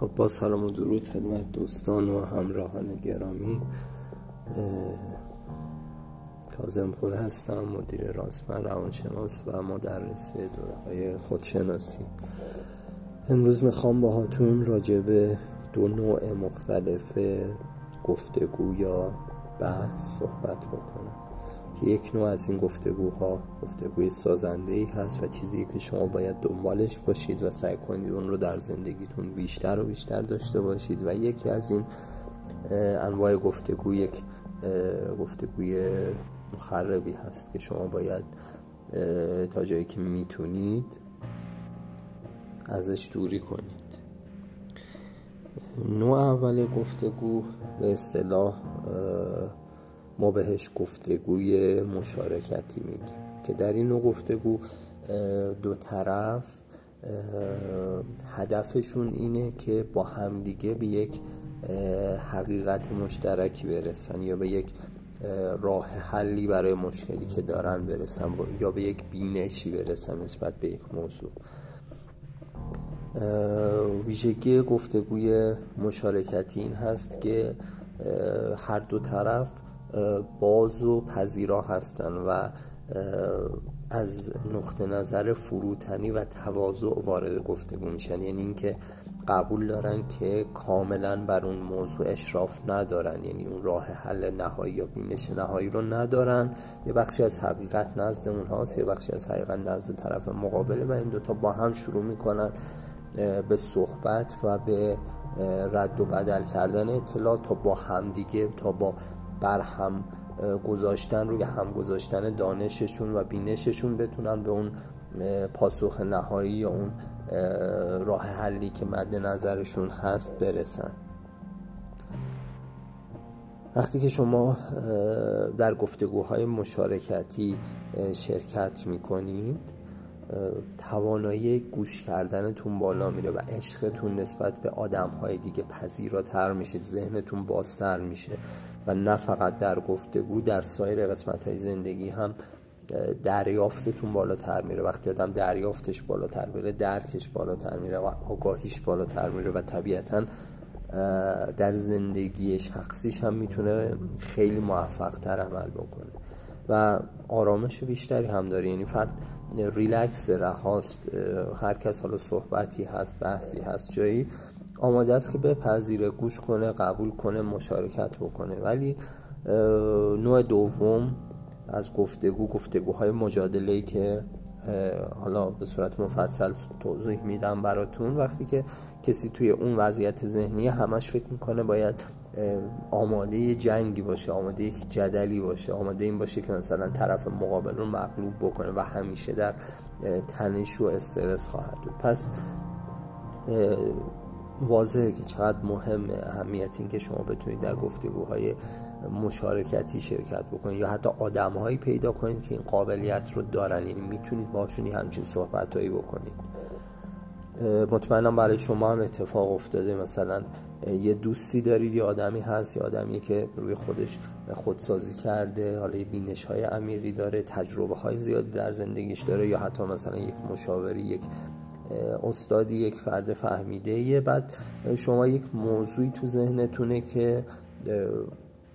خب با سلام و درود خدمت دوستان و همراهان گرامی. کازم پور هستم مدیر راسمن روانشناس و مدرس دوره های خودشناسی. امروز می‌خوام با هاتون راجع به دو نوع مختلف گفتگو یا بحث صحبت بکنم. که یک نوع از این گفتگوها گفتگوی سازنده ای هست و چیزی که شما باید دنبالش باشید و سعی کنید اون رو در زندگیتون بیشتر و بیشتر داشته باشید و یکی از این انواع گفتگو یک گفتگوی مخربی هست که شما باید تا جایی که می‌تونید ازش دوری کنید. نوع اول گفتگو به اصطلاح ما بهش گفتگوی مشارکتی میگیم که در این نوع گفتگو دو طرف هدفشون اینه که با همدیگه به یک حقیقت مشترکی برسن یا به یک راه حلی برای مشکلی که دارن برسن یا به یک بینشی برسن نسبت به یک موضوع. ویژگی گفتگوی مشارکتی این هست که هر دو طرف باز و پذیرا هستن و از نقطه نظر فروتنی و تواضع وارد گفتگو میشن. یعنی اینکه قبول دارن که کاملا بر اون موضوع اشراف ندارن. یعنی اون راه حل نهایی یا بینش نهایی رو ندارن. یه بخشی از حقیقت نزد اونهاست یه بخشی از حقیقت نزد طرف مقابله و این دوتا با هم شروع می‌کنن به صحبت و به رد و بدل کردن اطلاع تا با همدیگه تا با بر هم گذاشتن روی هم گذاشتن دانششون و بینششون بتونن به اون پاسخ نهایی یا اون راه حلی که مد نظرشون هست برسن. وقتی که شما در گفتگوهای مشارکتی شرکت می‌کنید توانایی گوش کردنتون بالا میره و عشقتون نسبت به آدم های دیگه پذیراتر میشه ذهنتون بازتر میشه و نه فقط در گفتگو در سایر قسمت های زندگی هم دریافتتون بالاتر میره. وقتی آدم دریافتش بالاتر میره درکش بالاتر میره و آگاهیش بالاتر میره و طبیعتا در زندگی شخصیش هم می‌تونه خیلی موفق تر عمل بکنه. و آرامش بیشتری هم داره. یعنی فرد ریلکس رهاست هر کس حالا صحبتی هست بحثی هست جایی آماده است که بپذیره گوش کنه قبول کنه مشارکت بکنه. ولی نوع دوم از گفتگو گفتگوهای مجادله که حالا به صورت مفصل توضیح میدم براتون. وقتی که کسی توی اون وضعیت ذهنی همش فکر می‌کنه باید آماده جنگی باشه آماده یک جدلی باشه آماده این باشه که مثلا طرف مقابل رو مغلوب بکنه و همیشه در تنش و استرس خواهد بود. پس واضحه که چقدر مهم اهمیت این که شما بتونید در گفتگوهای مشارکتی شرکت بکنید یا حتی آدمهایی پیدا کنید که این قابلیت رو دارن. یعنی می‌تونید باشونی همچین صحبتهایی بکنید. مطمئنم برای شما هم اتفاق افتاده. مثلا یه دوستی دارید یه آدمی هست یه آدمی که روی خودش خودسازی کرده حالا یه بینش های عمیقی داره تجربه های زیادی در زندگیش داره یا حتی مثلا یک مشاوری یک استادی یک فرد فهمیده یه بعد شما یک موضوعی تو ذهنتونه که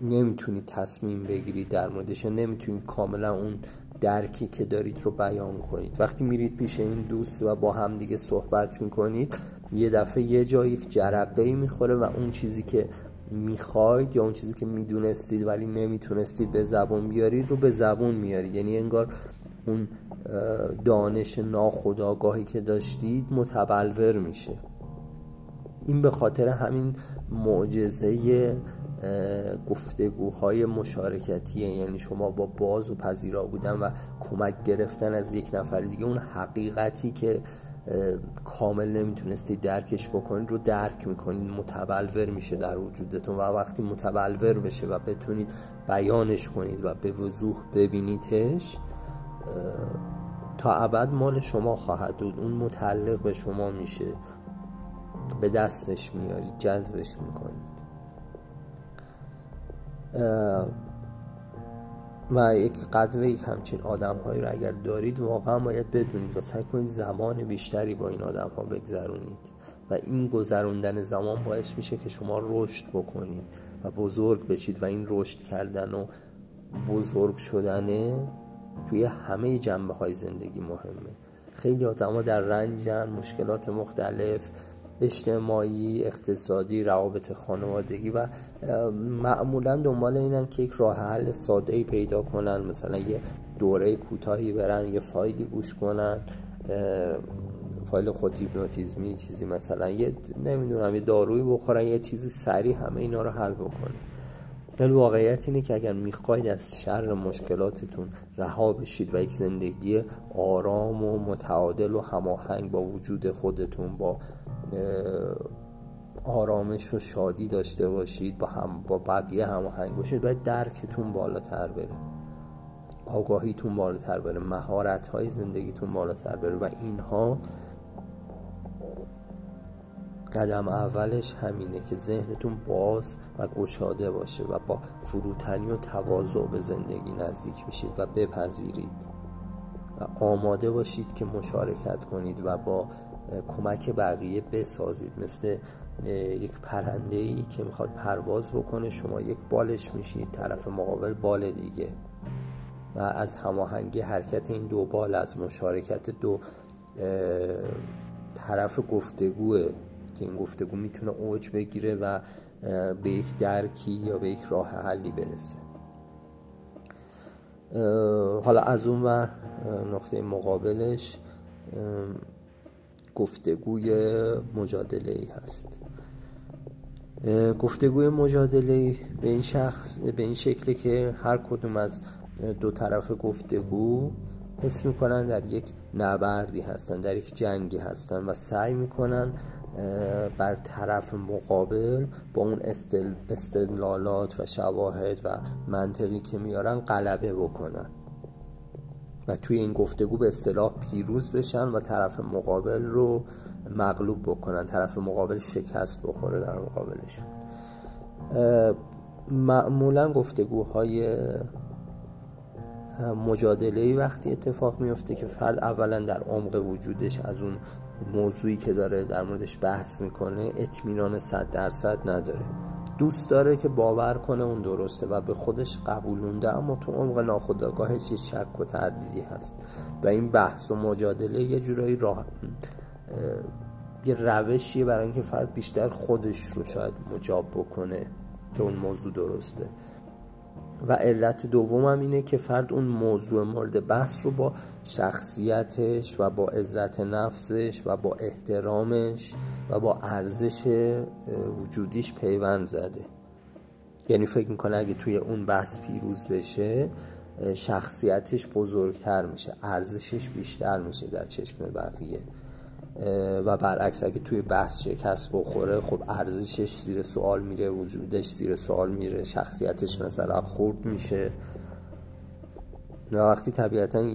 نمی‌تونید تصمیم بگیرید در موردش نمی‌تونید کاملا اون درکی که دارید رو بیان کنید. وقتی میرید پیش این دوست و با هم دیگه صحبت می‌کنید یه دفعه یه جا یک جرقه ای می‌خوره و اون چیزی که می‌خواید یا اون چیزی که می‌دونستید ولی نمی‌تونستید به زبون بیارید رو به زبون میارید. یعنی انگار اون دانش ناخداگاهی که داشتید متبلور میشه. این به خاطر همین معجزه گفتگوهای مشارکتیه یعنی شما با باز و پذیرا بودن و کمک گرفتن از یک نفر دیگه اون حقیقتی که کامل نمی‌تونستید درکش بکنید رو درک می‌کنید متبلور میشه در وجودتون و وقتی متبلور بشه و بتونید بیانش کنید و به وضوح ببینیدش تا ابد مال شما خواهد بود. اون متعلق به شما میشه. به دستش میارید جذبش می‌کنید. و یک قدر یک همچین آدم هایی رو اگر دارید واقعا باید بدونید و سعی کنید زمان بیشتری با این آدم ها بگذرونید و این گذروندن زمان باعث میشه که شما رشد بکنید و بزرگ بشید و این رشد کردن و بزرگ شدنه توی همه جنبه های زندگی مهمه. خیلی آدم در رنجن مشکلات مختلف اجتماعی اقتصادی روابط خانوادگی و معمولا دنبال اینن که یک راه حل ساده ای پیدا کنن. مثلا یه دوره کوتاهی برن یه فایلی گوش کنن فایل خود هیپنوتیزمی چیزی مثلا. یه نمی‌دونم یه دارویی بخورن یه چیزی سریع همه اینا رو حل بکنه ولی واقعیت اینه که اگر می‌خواید از شر مشکلاتتون رها بشید و یک زندگی آرام و متعادل و هماهنگ با وجود خودتون با آرامش و شادی داشته باشید با هم با بقیه هماهنگ باشید باید درکتون بالاتر بره. آگاهیتون بالاتر بره مهارت های زندگیتون بالاتر بره و اینها قدم اولش همینه که ذهنتون باز و گشاده باشه و با فروتنی و تواضع به زندگی نزدیک میشید و بپذیرید. و آماده باشید که مشارکت کنید و با کمک بقیه بسازید. مثل یک پرنده ای که می‌خواد پرواز بکنه شما یک بالش میشید طرف مقابل بال دیگه. و از هماهنگی حرکت این دو بال از مشارکت دو طرف گفتگوه که این گفتگو می‌تونه اوج بگیره و به یک درکی یا به یک راه حلی برسه. حالا از اون ور نقطه مقابلش گفتگوی مجادله ای هست گفتگوی مجادله ای به این شخص به این شکلی که هر کدوم از دو طرف گفتگو حس می‌کنن در یک نبردی هستن در یک جنگی هستن و سعی می‌کنن بر طرف مقابل با اون استدلالات و شواهد و منطقی که میارن غلبه بکنن. و توی این گفتگو به اصطلاح پیروز بشن و طرف مقابل رو مغلوب بکنن طرف مقابل شکست بخوره در مقابلشون. معمولا گفتگوهای مجادله وقتی اتفاق میفته که فرد اولا در عمق وجودش از اون موضوعی که داره در موردش بحث می‌کنه اطمینان صد درصد نداره. دوست داره که باور کنه اون درسته و به خودش قبولونده اما تو عمق ناخودآگاهش یه شک و تردیدی هست. و این بحث و مجادله یه جورایی راه یه روشیه برای اینکه فرد بیشتر خودش رو شاید مجاب بکنه که اون موضوع درسته. و علت دوم اینه که فرد اون موضوع مورد بحث رو با شخصیتش و با عزت نفسش و با احترامش و با ارزش وجودیش پیوند زده. یعنی فکر می‌کنه اگه توی اون بحث پیروز بشه شخصیتش بزرگتر میشه ارزشش بیشتر میشه در چشم بقیه. و برعکس اگه توی بحث شکست بخوره خب ارزشش زیر سوال میره وجودش زیر سوال میره شخصیتش مثلا خورد میشه. وقتی طبیعتا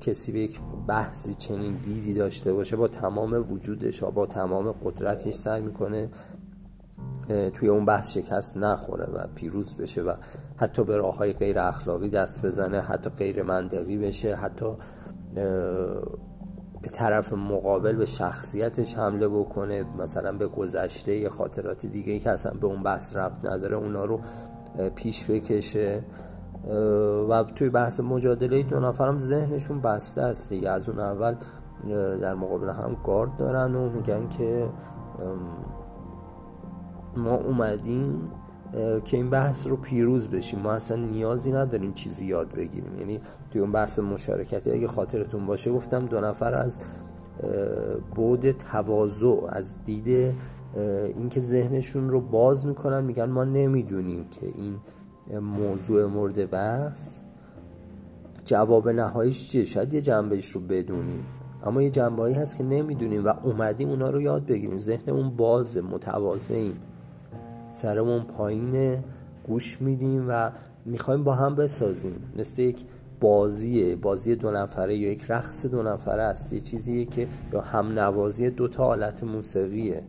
کسی به یک بحثی چنین دیدی داشته باشه با تمام وجودش و با تمام قدرتش سعی می‌کنه توی اون بحث شکست نخوره و پیروز بشه و حتی به راه های غیر اخلاقی دست بزنه حتی غیر منطقی بشه حتی به طرف مقابل به شخصیتش حمله بکنه مثلا به گذشته یا خاطرات دیگه که اصلا به اون بحث ربط نداره اونا رو پیش بکشه. و توی بحث مجادله دو نفرم ذهنشون بسته است دیگه. از اون اول در مقابل هم گارد دارن و میگن که ما اومدیم که این بحث رو پیروز بشیم. ما اصلا نیازی نداریم چیزی یاد بگیریم. یعنی توی اون بحث مشارکتی اگه خاطرتون باشه گفتم دو نفر از بود تواضع از دید اینکه ذهنشون رو باز می‌کنن میگن ما نمی‌دونیم که این موضوع مورد بحث جواب نهاییش چیه. شاید یه جنبهش رو بدونیم. اما یه جنبهایی هست که نمی‌دونیم و اومدیم اونا رو یاد بگیریم. ذهنمون بازه متواضعیم سرمون پایینه گوش میدیم و می‌خوایم با هم بسازیم. مثل یک بازیه. بازی دو نفره یا یک رقص دو نفره است. یه چیزیه که یا هم نوازی دو تا آلت موسیقیه.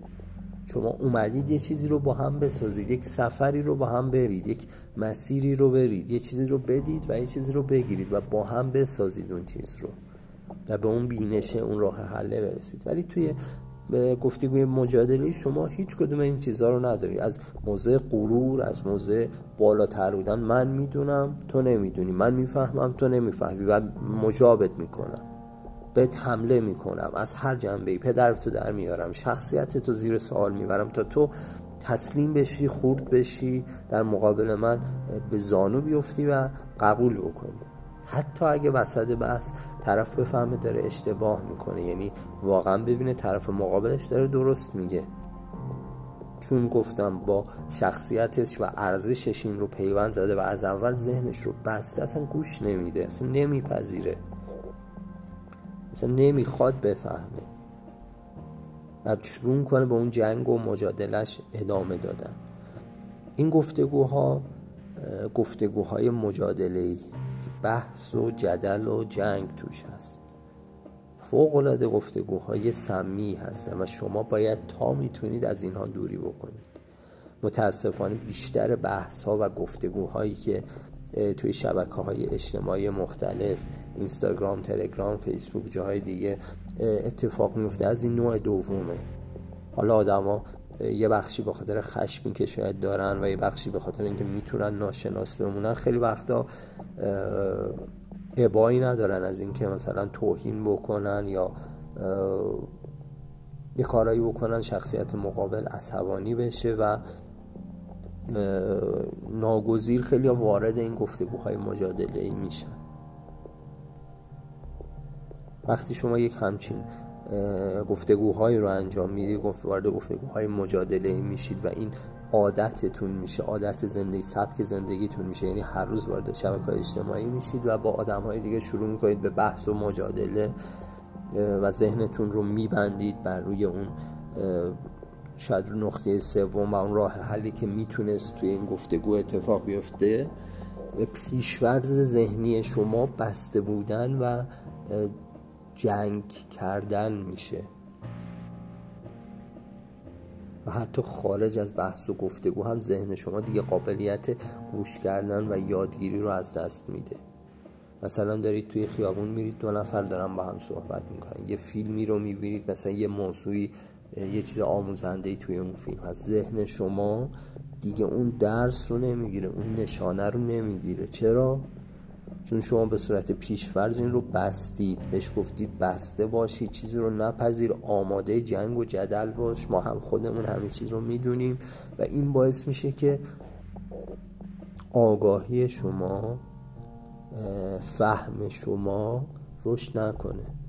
شما اومدید یه چیزی رو با هم بسازید. یک سفری رو با هم برید. یک مسیری رو برید. یه چیزی رو بدید و یه چیزی رو بگیرید و با هم بسازید اون چیز رو. و به اون بینشه اون راه حله برسید. ولی توی به گفتگوی مجادله شما هیچ کدوم این چیزها رو نداری از موضع غرور از موضع بالاتر بودن من می‌دونم تو نمی‌دونی. من می‌فهمم تو نمی‌فهمی و مجابت می‌کنم. بهت حمله می‌کنم. از هر جنبه ای پدر تو در میارم. شخصیت تو زیر سوال می‌برم تا تو تسلیم بشی خورد بشی در مقابل من به زانو بیفتی و قبول بکنی. حتی اگه وسط بحث طرف بفهمه داره اشتباه می‌کنه یعنی واقعا ببینه طرف مقابلش داره درست میگه. چون گفتم با شخصیتش و ارزشش این رو پیوند زده و از اول ذهنش رو بسته اصلا گوش نمیده اصلا نمیپذیره. اصلا نمی‌خواد بفهمه. و شروع کنه به اون جنگ و مجادلش ادامه دادن. این گفتگوها گفتگوهای مجادله ای بحث و جدل و جنگ توش هست. فوق العاده گفتگوهای سمی هستن و شما باید تا می‌تونید از اینها دوری بکنید. متاسفانه بیشتر بحث ها و گفتگوهایی که توی شبکه های اجتماعی مختلف اینستاگرام، تلگرام، فیسبوک جاهای دیگه اتفاق میفته از این نوع دومه. حالا آدما یه بخشی به خاطر خشمی که شاید دارن و یه بخشی به خاطر اینکه می‌تونن ناشناس بمونن خیلی وقتا ابایی ندارن از اینکه مثلا توهین بکنن یا یه کارایی بکنن شخصیت مقابل عصبانی بشه و ناگزیر خیلی وارد این گفتگوهای مجادله ای میشن. وقتی شما یک همچین گفتگوهایی رو انجام می‌دید گفت وارد گفتگوهای مجادله میشید و این عادتتون میشه عادت زندگی سبک زندگیتون میشه. یعنی هر روز وارد شبکه اجتماعی میشید و با آدم های دیگه شروع می‌کنید به بحث و مجادله و ذهنتون رو میبندید بر روی اون شاید نقطه سوم و اون راه حلی که می‌تونست توی این گفتگو اتفاق بیفته. پیشورز ذهنی شما بسته بودن و جنگ کردن میشه. و حتی خارج از بحث و گفتگو هم ذهن شما دیگه قابلیت گوش کردن و یادگیری رو از دست میده. مثلا دارید توی خیابون میرید دو نفر دارن با هم صحبت می‌کنن. یه فیلمی رو می‌بینید مثلا یه موضوعی یه چیز آموزنده ای توی اون فیلم هست. ذهن شما دیگه اون درس رو نمی‌گیره اون نشانه رو نمی‌گیره. چرا؟ چون شما به صورت پیشفرز این رو بستید بهش گفتید بسته باشید چیزی رو نپذیر آماده جنگ و جدل باش. ما هم خودمون همه چیز رو می‌دونیم و این باعث میشه که آگاهی شما فهم شما رشد نکنه.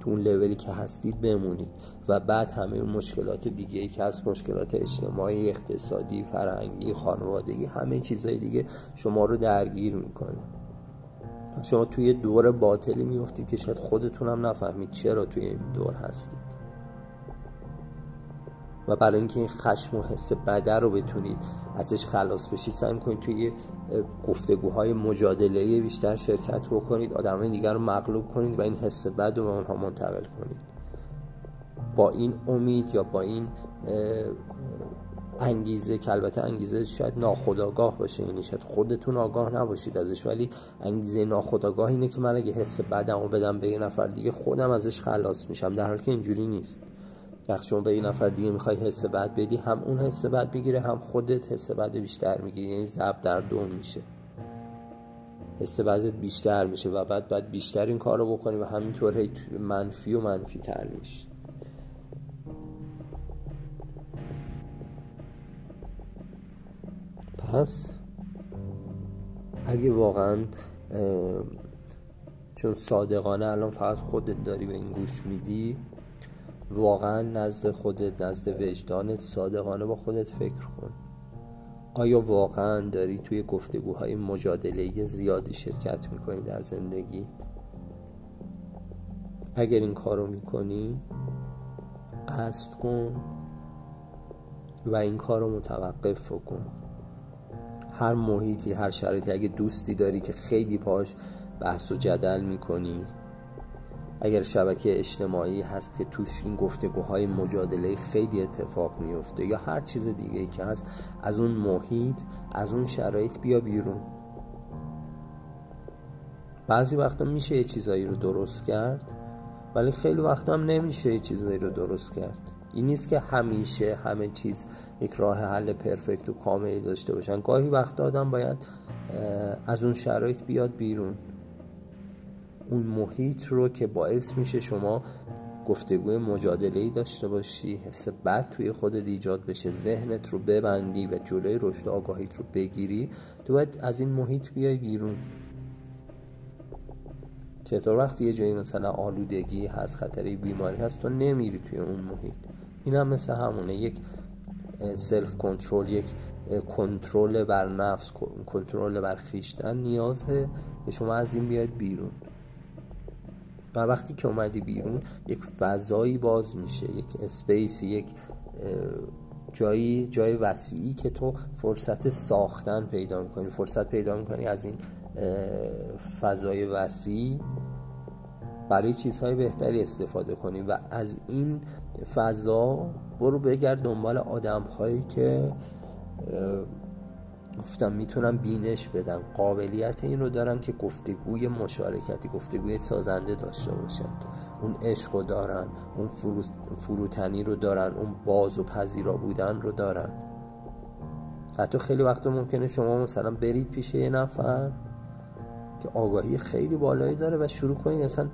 تو اون لولی که هستید بمونید. و بعد همه اون مشکلات دیگه ای که هست مشکلات اجتماعی اقتصادی فرهنگی خانوادگی همه چیزهای دیگه شما رو درگیر می‌کنه. شما توی دور باطلی میفتید که شاید خودتون هم نفهمید چرا توی این دور هستید. و برای اینکه این خشم و حس بده رو بتونید ازش خلاص بشید سعی کنید توی گفتگوهای مجادله بیشتر شرکت بکنید آدمای دیگر رو مغلوب کنید و این حس بد رو به اونها منتقل کنید. با این امید یا با این انگیزه که البته انگیزه شاید ناخداگاه باشه یعنی شاید خودتون آگاه نباشید ازش ولی انگیزه ناخداگاه اینه که من اگه حس بدم و بدم به یه نفر دیگه خودم ازش خلاص میشم در حالی که اینجوری نیست. وقتی شما به یه نفر دیگه می‌خوای حس بد بدی هم اون حس بد می‌گیره هم خودت حس بد بیشتر می‌گیری. یعنی زب در دوم میشه. حس بدت بیشتر میشه و بعد بعد بیشتر این کار رو بکنی و همینطور منفی و منفی تر میشه پس اگه واقعا چون صادقانه الان فقط خودت داری به این گوش میدی واقعا نزد خودت نزد وجدانت صادقانه با خودت فکر کن. آیا واقعا داری توی گفتگوهای مجادله زیادی شرکت می‌کنی در زندگی؟ اگر این کارو می‌کنی قصد کن و این کار رو متوقف کن. هر محیطی هر شرایطی اگه دوستی داری که خیلی پاش بحث و جدل می‌کنی اگر شبکه اجتماعی هست که توش این گفتگوهای مجادله خیلی اتفاق میفته یا هر چیز دیگه که هست از اون محیط از اون شرایط بیا بیرون. بعضی وقتا میشه یه چیزایی رو درست کرد ولی خیلی وقت هم نمیشه یه چیزایی رو درست کرد. این نیست که همیشه همه چیز یک راه حل پرفکت و کاملی داشته باشن. گاهی وقت آدم باید از اون شرایط بیاد بیرون. اون محیط رو که باعث میشه شما گفتگوی مجادله داشته باشی حس بد توی خودت ایجاد بشه ذهنت رو ببندی و جلوی رشد آگاهیت رو بگیری تو باید از این محیط بیای بیرون. چطور وقتی یه جایی مثلا آلودگی هست خطری بیماری هست تو نمیری توی اون محیط. این هم مثل همونه یک self control یک کنترل بر نفس کنترل بر خیشتن نیازه که شما از این بیاید بیرون. و وقتی که اومدی بیرون یک فضایی باز میشه یک space ی یک جایی جای وسیعی که تو فرصت ساختن پیدا می‌کنی. فرصت پیدا می‌کنی از این فضای وسیع برای چیزهای بهتری استفاده کنی و از این فضا برو بگرد دنبال آدم هایی که گفتم می‌تونم بینش بدم. قابلیت این رو دارن که گفتگوی مشارکتی گفتگوی سازنده داشته باشن اون عشق رو دارن اون فروتنی رو دارن اون باز و پذیرا بودن رو دارن. حتی خیلی وقت ممکنه شما مثلا برید پیش یه نفر که آگاهی خیلی بالایی داره و شروع کنید. اصلا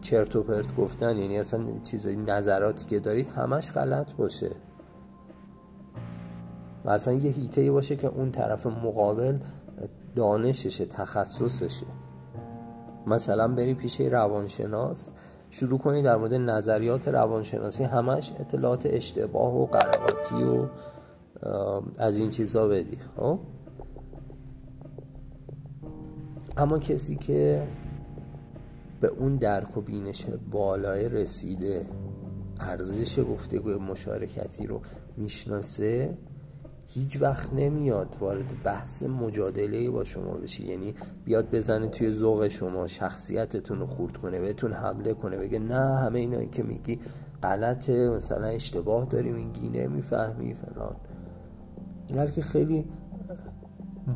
چرت و پرت گفتن یعنی اصلا چیزایی نظراتی که دارید همش غلط باشه. و اصلا یه هیته باشه که اون طرف مقابل دانششه تخصصشه. مثلا بری پیش روانشناس شروع کنی در مورد نظریات روانشناسی همش اطلاعات اشتباه و قرواتی و از این چیزا بدی خب؟ اما کسی که به اون درک و بینش بالای رسیده ارزش گفتگوی مشارکتی رو می‌شناسه هیچ وقت نمیاد وارد بحث مجادله با شما بشه یعنی بیاد بزنه توی ذوق شما شخصیتتون رو خورد کنه بهتون حمله کنه بگه نه همه اینایی که میگی غلطه مثلا اشتباه داری میگی نمی‌فهمی فلان. بلکه خیلی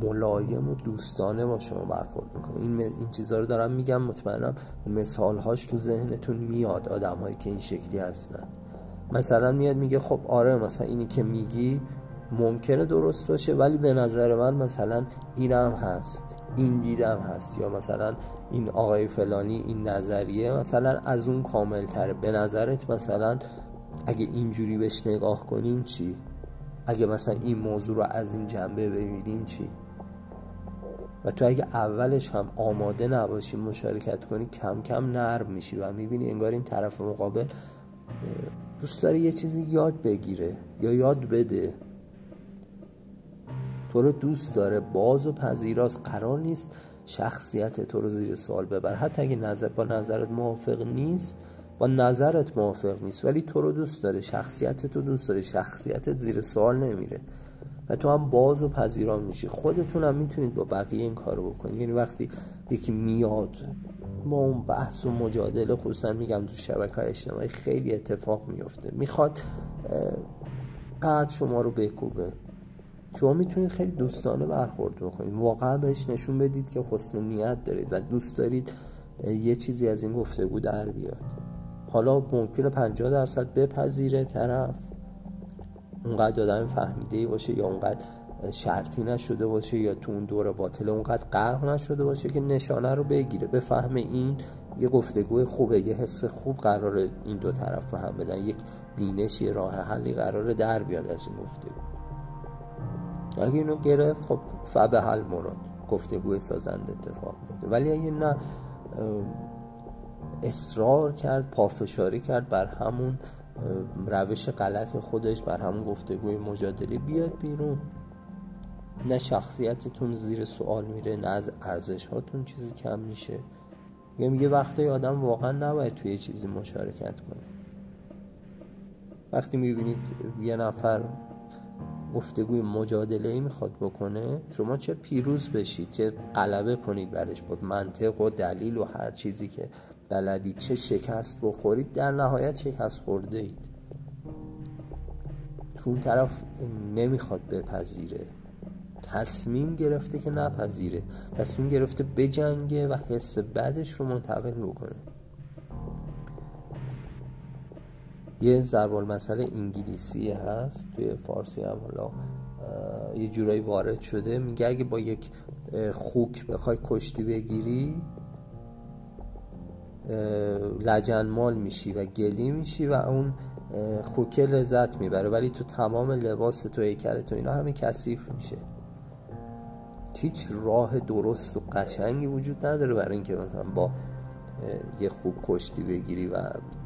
ملایم و دوستانه با شما برخورد می‌کنه. این, این چیزها رو دارم میگم مطمئنم مثالهاش تو ذهنتون میاد آدم هایی که این شکلی هستن. مثلا میاد میگه خب آره مثلا اینی که میگی ممکنه درست باشه ولی به نظر من مثلا اینم هست. این دیدم هست. یا مثلا این آقای فلانی این نظریه مثلا از اون کامل تره به نظرت مثلا اگه اینجوری بهش نگاه کنیم چی؟ اگه مثلا این موضوع رو از این جنبه ببینیم چی؟ و تو اگه اولش هم آماده نباشی مشارکت کنی کم کم نرم میشی و می‌بینی انگار این طرف مقابل دوست داره یه چیزی یاد بگیره یا یاد بده. تو رو دوست داره باز و پذیراست قرار نیست شخصیت تو رو زیر سوال ببر. حتی اگه نظر با نظرت موافق نیست با نظرت موافق نیست. ولی تو رو دوست داره شخصیت تو دوست داره شخصیتت زیر سوال نمیره. و تو هم باز و پذیران میشی. خودتون هم می‌تونید با بقیه این کارو بکنید. یعنی وقتی یکی میاد با اون بحث و مجادله خصوصا میگم تو شبکه های اجتماعی خیلی اتفاق میفته. می‌خواد قد شما رو بکوبه. شما می‌تونید خیلی دوستانه برخورد بکنید. واقعا بهش نشون بدید که حسن نیت دارید و دوست دارید یه چیزی از این گفتگو در بیاد. حالا ممکنه 50 درصد بپذیره طرف. اونقدر آدم فهمیده ای باشه یا اونقدر شرطی نشده باشه یا تو اون دور باطل اونقدر غرق نشده باشه که نشانه رو بگیره. بفهمه این یه گفتگو خوبه یه حس خوب قرار این دو طرف به هم بدن. یک بینش یه راه حلی قرار در بیاد از این گفتگو. اگه اینو گرفت خب فبه حل مراد گفتگوی سازنده اتفاق میفته ولی اگه نه اصرار کرد پافشاری کرد بر همون روش غلط خودش بر همون گفتگوی مجادله. بیاد بیرون. نه شخصیتتون زیر سوال میره نه از ارزش هاتون چیزی کم میشه. میگم یه وقتای آدم واقعا نباید توی چیزی مشارکت کنه. وقتی می‌بینید یه نفر گفتگوی مجادله ای می‌خواد بکنه شما چه پیروز بشید چه غلبه کنید برش بود منطق و دلیل و هر چیزی که بلدید چه شکست بخورید در نهایت شکست خورده اید چون طرف نمی‌خواد بپذیره. تصمیم گرفته که نپذیره. تصمیم گرفته بجنگه و حس بدش رو منتقل بکنه. یه ضرب المثل انگلیسی هست توی فارسی هم حالا یه جورایی وارد شده. میگه اگه با یک خوک بخوای کشتی بگیری لجنمال میشی و گلی میشی و اون خوکه لذت می‌بره. ولی تو تمام لباس تو هیکل تو اینا همین کثیف میشه. هیچ راه درست و قشنگی وجود نداره برای اینکه مثلا با یه خوب کشتی بگیری و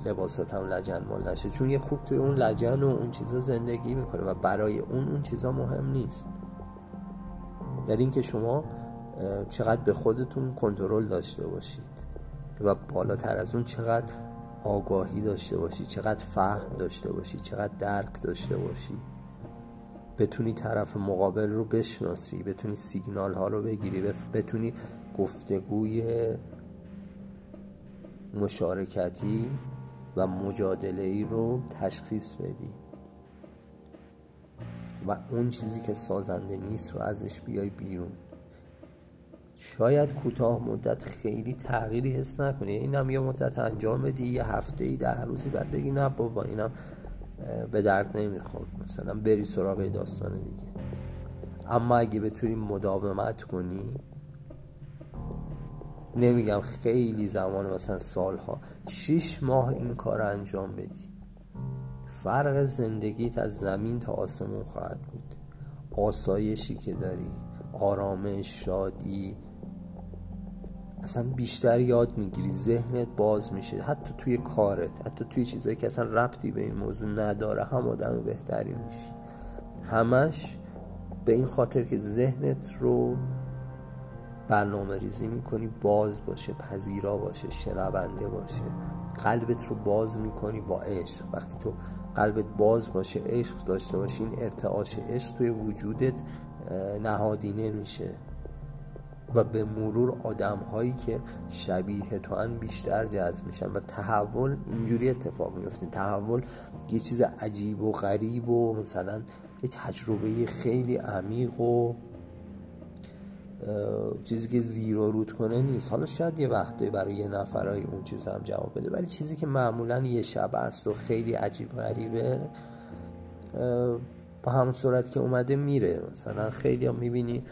لباسات هم لجن مال نشه. چون یه خوب توی اون لجن و اون چیزا زندگی می‌کنه و برای اون اون چیزا مهم نیست. در اینکه شما چقدر به خودتون کنترل داشته باشید و بالاتر از اون چقدر آگاهی داشته باشی چقدر فهم داشته باشی چقدر درک داشته باشی بتونی طرف مقابل رو بشناسی بتونی سیگنال ها رو بگیری بتونی گفتگوی مشارکتی و مجادله ای رو تشخیص بدی. و اون چیزی که سازنده نیست رو ازش بیای بیرون. شاید کوتاه مدت خیلی تغییری حس نکنی. اینم یه مدت انجام بدی یه هفته ای ده روزی بعد بگی نه بابا اینم به درد نمی‌خورد مثلا بری سراغ داستان دیگه. اما اگه بتونی مداومت کنی نمیگم خیلی زمان مثلا سالها. شیش ماه این کار انجام بدی. فرق زندگیت از زمین تا آسمون خواهد بود. آسایشی که داری آرامش شادی. اصلا بیشتر یاد می‌گیری ذهنت باز میشه. حتی توی کارت حتی توی چیزایی که اصلا ربطی به این موضوع نداره هم آدم بهتری میشی. همش به این خاطر که ذهنت رو برنامه ریزی می‌کنی باز باشه پذیرا باشه شنونده باشه. قلبت رو باز می‌کنی با عشق. وقتی تو قلبت باز باشه عشق داشته باشی این ارتعاش عشق توی وجودت نهادینه میشه و به مرور آدم هایی که شبیه تو ان بیشتر جذب میشن. و تحول اینجوری اتفاق میفته تحول یه چیز عجیب و غریب و مثلا یه تجربه خیلی عمیق و چیزی که زیر رود کنه نیست. حالا شاید یه وقتی برای یه نفرهای اون چیز هم جواب بده ولی چیزی که معمولا یه شب است و خیلی عجیب غریبه با همون صورت که اومده میره. مثلا خیلی هم می‌بینی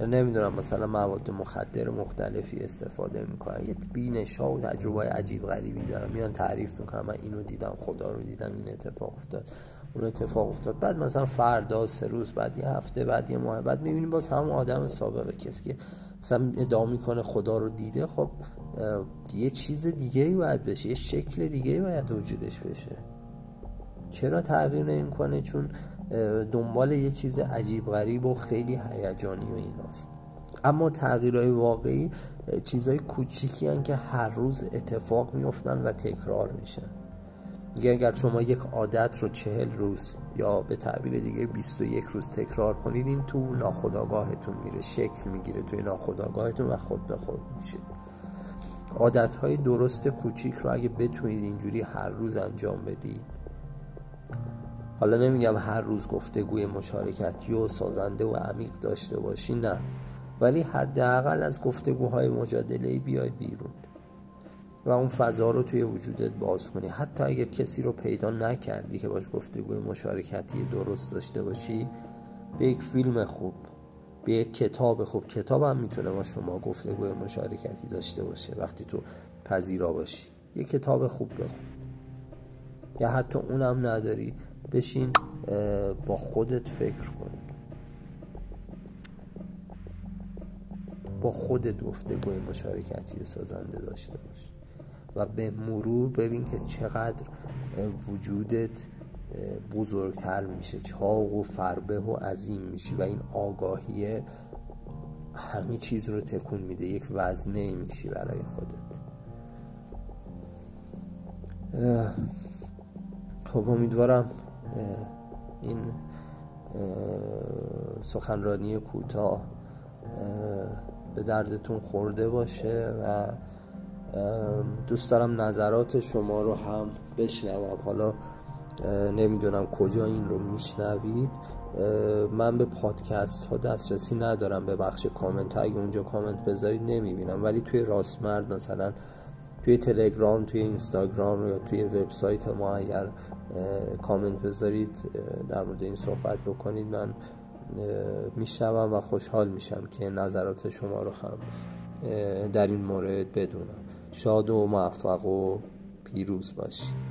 نمی‌دونم مثلا مواد مخدر مختلفی استفاده می‌کنن. یه بینش ها و تجربه عجیب غریبی دارم میان تعریف می‌کنم من اینو دیدم خدا رو دیدم این اتفاق افتاد. اون اتفاق افتاد. بعد مثلا فردا سه روز بعد یه هفته بعد یه ماه بعد می‌بینیم باز همون آدم سابقه کسی که مثلا ادعا می‌کنه خدا رو دیده خب یه چیز دیگه ای باید بشه یه شکل دیگه ای باید وجودش بشه. چرا تغییر نمی‌کنه؟ چون دنبال یه چیز عجیب غریب و خیلی هیجانی و ایناست. اما تغییرهای واقعی چیزهای کوچیکی هن که هر روز اتفاق میفتن و تکرار میشن. میگه اگر شما یک عادت رو چهل روز یا به تعبیر دیگه 21 روز تکرار کنید این تو ناخداگاهتون میره شکل می‌گیره توی ناخداگاهتون و خود به خود میشه. عادت های درست کوچیک رو اگه بتونید اینجوری هر روز انجام بدید. حالا نمیگم هر روز گفتگوی مشارکتی و سازنده و عمیق داشته باشی نه. ولی حداقل از گفتگوهای مجادله بیای بیرون. و اون فضا رو توی وجودت باز کنی. حتی اگر کسی رو پیدا نکردی که باش گفتگوی مشارکتی درست داشته باشی به یک فیلم خوب به یک کتاب خوب کتاب هم می‌تونه با شما گفتگوی مشارکتی داشته باشه وقتی تو پذیرا باشی. یه کتاب خوب بخون. یا حتی اونم نداری بشین با خودت فکر کن. با خودت گفتگوی مشارکتی سازنده داشته باش. و به مرور ببین که چقدر وجودت بزرگتر میشه. چاق و فربه و عظیم میشی و این آگاهی همه چیز رو تکون میده. یک وزنه میشی برای خودت. خب امیدوارم این سخنرانی کوتاه به دردتون خورده باشه و دوست دارم نظرات شما رو هم بشنوم. حالا نمی‌دونم کجا این رو میشنوید. من به پادکست ها دسترسی ندارم به بخش کامنت اگه اونجا کامنت بذارید نمی‌بینم. ولی توی راست مرد مثلا توی تلگرام توی اینستاگرام یا توی وبسایت ما اگر کامنت بذارید در مورد این صحبت بکنید من میشنوم و خوشحال میشم که نظرات شما رو هم در این مورد بدونم. شاد و موفق و پیروز باشید.